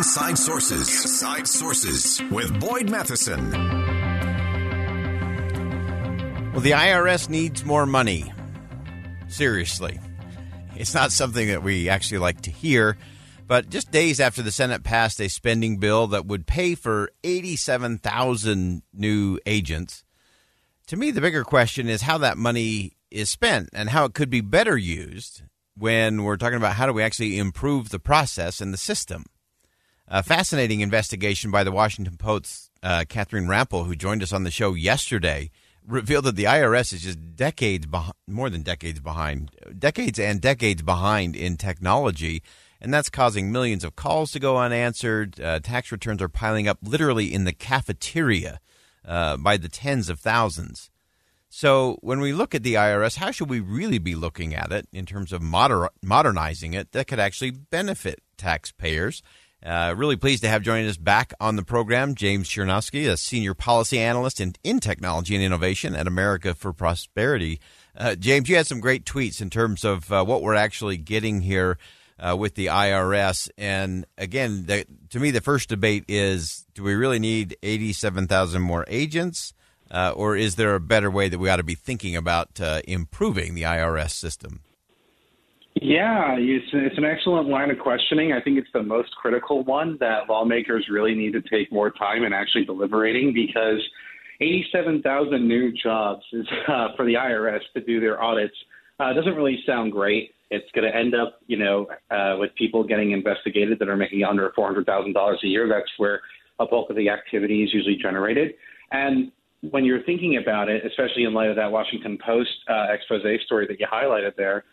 Inside Sources. Inside Sources with Boyd Matheson. Well, the IRS needs more money. Seriously. It's not something that we actually like to hear, but just days after the Senate passed a spending bill that would pay for 87,000 new agents, to me, the bigger question is how that money is spent and how it could be better used when we're talking about how do we actually improve the process and the system. A fascinating investigation by the Washington Post's uh, Catherine Rampell, who joined us on the show yesterday, revealed that the IRS is just decades behind, more than decades behind, decades and decades behind in technology. And that's causing millions of calls to go unanswered. Uh, tax returns are piling up literally in the cafeteria uh, by the tens of thousands. So, when we look at the IRS, how should we really be looking at it in terms of moder- modernizing it that could actually benefit taxpayers? Uh, really pleased to have joining us back on the program James Czerniawski, a senior policy analyst in, in technology and innovation at Americans for Prosperity. Uh, James, you had some great tweets in terms of uh, what we're actually getting here uh, with the IRS. And again, the, to me, the first debate is do we really need 87,000 more agents? Uh, or is there a better way that we ought to be thinking about uh, improving the IRS system? Yeah, it's, it's an excellent line of questioning. I think it's the most critical one that lawmakers really need to take more time in actually deliberating because 87,000 new jobs is, uh, for the IRS to do their audits uh, doesn't really sound great. It's going to end up, you know, uh, with people getting investigated that are making under $400,000 a year. That's where a bulk of the activity is usually generated. And when you're thinking about it, especially in light of that Washington Post uh, expose story that you highlighted there,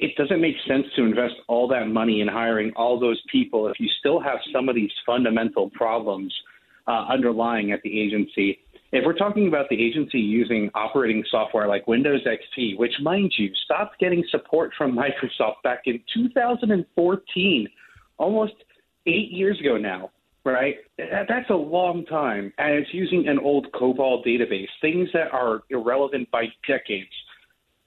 it doesn't make sense to invest all that money in hiring all those people if you still have some of these fundamental problems uh, underlying at the agency. If we're talking about the agency using operating software like Windows XP, which, mind you, stopped getting support from Microsoft back in 2014, almost eight years ago now, right? That's a long time. And it's using an old COBOL database, things that are irrelevant by decades.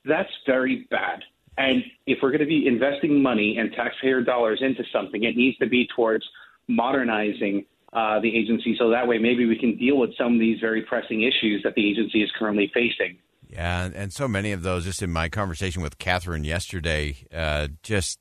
That's very bad. And if we're going to be investing money and taxpayer dollars into something, it needs to be towards modernizing uh, the agency so that way maybe we can deal with some of these very pressing issues that the agency is currently facing. Yeah, and so many of those, just in my conversation with Catherine yesterday, uh, just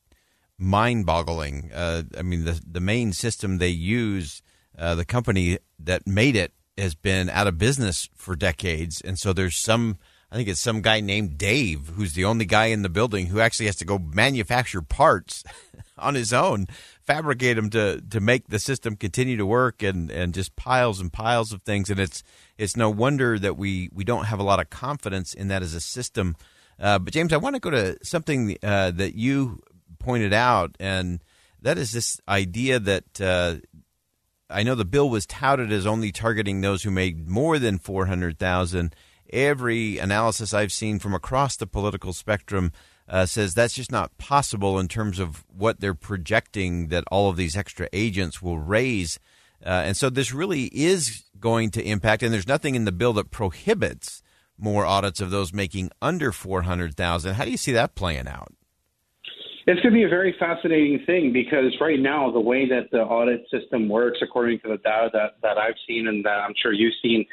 mind boggling. Uh, I mean, the, the main system they use, uh, the company that made it, has been out of business for decades. And so there's some I think it's some guy named Dave who's the only guy in the building who actually has to go manufacture parts on his own, fabricate them to to make the system continue to work, and and just piles and piles of things. And it's it's no wonder that we we don't have a lot of confidence in that as a system. Uh, but James, I want to go to something uh, that you pointed out, and that is this idea that. Uh, I know the bill was touted as only targeting those who made more than four hundred thousand every analysis I've seen from across the political spectrum uh, says that's just not possible in terms of what they're projecting that all of these extra agents will raise. Uh, and so this really is going to impact, and there's nothing in the bill that prohibits more audits of those making under 400,000. How do you see that playing out? It's going to be a very fascinating thing because right now, the way that the audit system works, according to the data that, that I've seen and that I'm sure you've seen,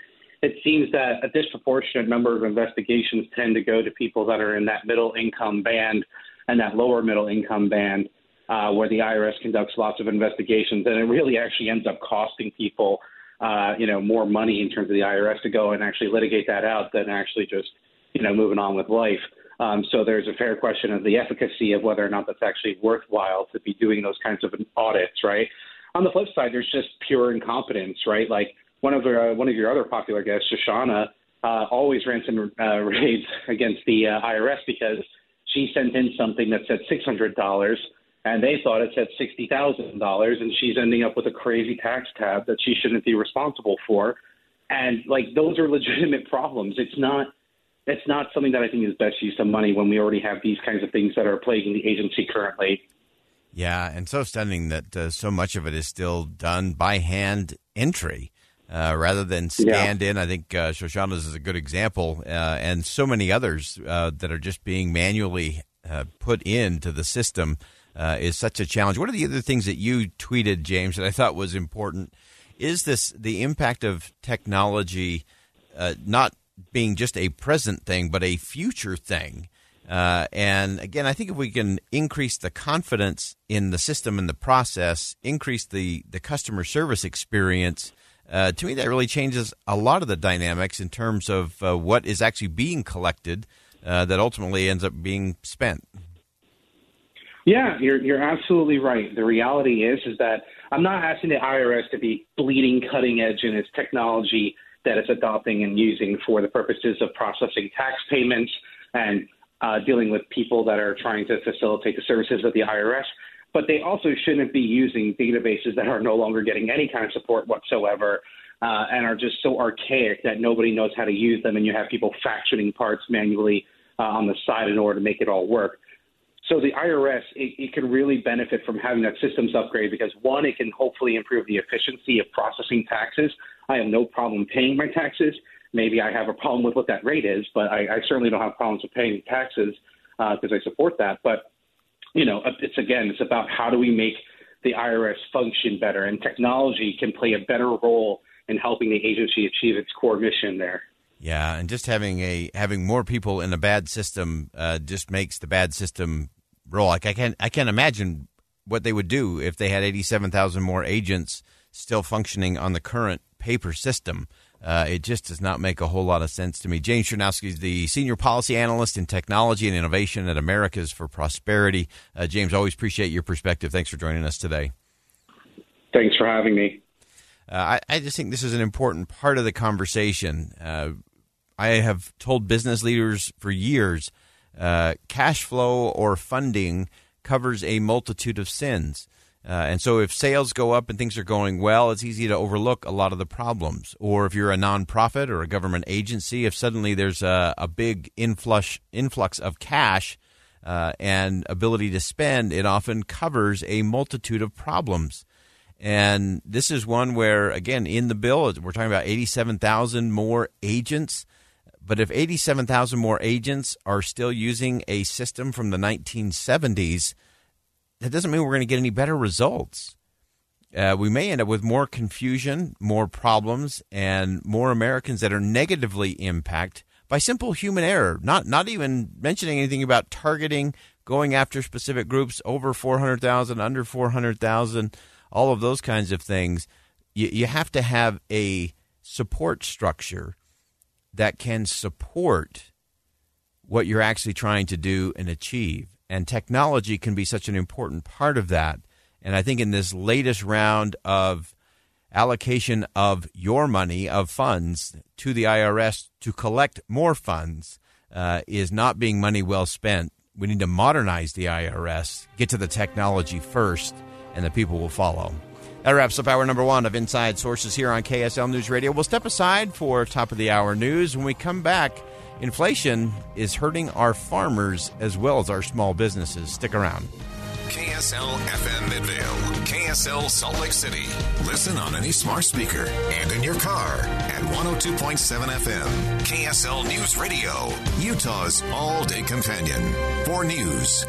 it seems that a disproportionate number of investigations tend to go to people that are in that middle income band and that lower middle income band, uh, where the IRS conducts lots of investigations, and it really actually ends up costing people, uh, you know, more money in terms of the IRS to go and actually litigate that out than actually just, you know, moving on with life. Um, so there's a fair question of the efficacy of whether or not that's actually worthwhile to be doing those kinds of audits, right? On the flip side, there's just pure incompetence, right? Like one of uh, one of your other popular guests, Shoshana, uh, always rants and uh, raves against the uh, IRS because she sent in something that said six hundred dollars, and they thought it said sixty thousand dollars, and she's ending up with a crazy tax tab that she shouldn't be responsible for. And like those are legitimate problems. It's not. It's not something that I think is best use of money when we already have these kinds of things that are plaguing the agency currently. Yeah, and so stunning that uh, so much of it is still done by hand entry uh, rather than scanned yeah. in. I think uh, Shoshana's is a good example, uh, and so many others uh, that are just being manually uh, put into the system. uh, is such a challenge. One of the other things that you tweeted, James, that I thought was important is this the impact of technology uh, not being just a present thing, but a future thing. Uh, and again, I think if we can increase the confidence in the system and the process, increase the, the customer service experience, uh, to me, that really changes a lot of the dynamics in terms of uh, what is actually being collected uh, that ultimately ends up being spent. Yeah, you're you're absolutely right. The reality is is that I'm not asking the IRS to be bleeding cutting edge in its technology that it's adopting and using for the purposes of processing tax payments and uh, dealing with people that are trying to facilitate the services of the IRS. But they also shouldn't be using databases that are no longer getting any kind of support whatsoever uh, and are just so archaic that nobody knows how to use them, and you have people factioning parts manually uh, on the side in order to make it all work. So the IRS, it, it can really benefit from having that systems upgrade because one, it can hopefully improve the efficiency of processing taxes. I have no problem paying my taxes. Maybe I have a problem with what that rate is, but I, I certainly don't have problems with paying taxes because uh, I support that. But you know, it's again, it's about how do we make the IRS function better, and technology can play a better role in helping the agency achieve its core mission there. Yeah, and just having a having more people in a bad system uh, just makes the bad system roll. Like I can I can't imagine what they would do if they had eighty seven thousand more agents still functioning on the current paper system. Uh, it just does not make a whole lot of sense to me. James Czerniawski is the senior policy analyst in technology and innovation at Americans for Prosperity. Uh, James, always appreciate your perspective. Thanks for joining us today. Thanks for having me. Uh, I, I, just think this is an important part of the conversation. Uh, I have told business leaders for years uh, cash flow or funding covers a multitude of sins. Uh, and so, if sales go up and things are going well, it's easy to overlook a lot of the problems. Or if you're a nonprofit or a government agency, if suddenly there's a, a big influx influx of cash uh, and ability to spend, it often covers a multitude of problems. And this is one where, again, in the bill, we're talking about 87,000 more agents. But if 87,000 more agents are still using a system from the 1970s, that doesn't mean we're going to get any better results. Uh, we may end up with more confusion, more problems, and more Americans that are negatively impacted by simple human error. Not not even mentioning anything about targeting, going after specific groups over four hundred thousand, under four hundred thousand, all of those kinds of things. You, you have to have a support structure that can support what you're actually trying to do and achieve. And technology can be such an important part of that. And I think in this latest round of allocation of your money, of funds to the IRS to collect more funds, uh, is not being money well spent. We need to modernize the IRS, get to the technology first, and the people will follow. That wraps up hour number one of Inside Sources here on KSL News Radio. We'll step aside for top of the hour news. When we come back, Inflation is hurting our farmers as well as our small businesses. Stick around. KSL FM Midvale, KSL Salt Lake City. Listen on any smart speaker and in your car at 102.7 FM. KSL News Radio, Utah's all day companion for news.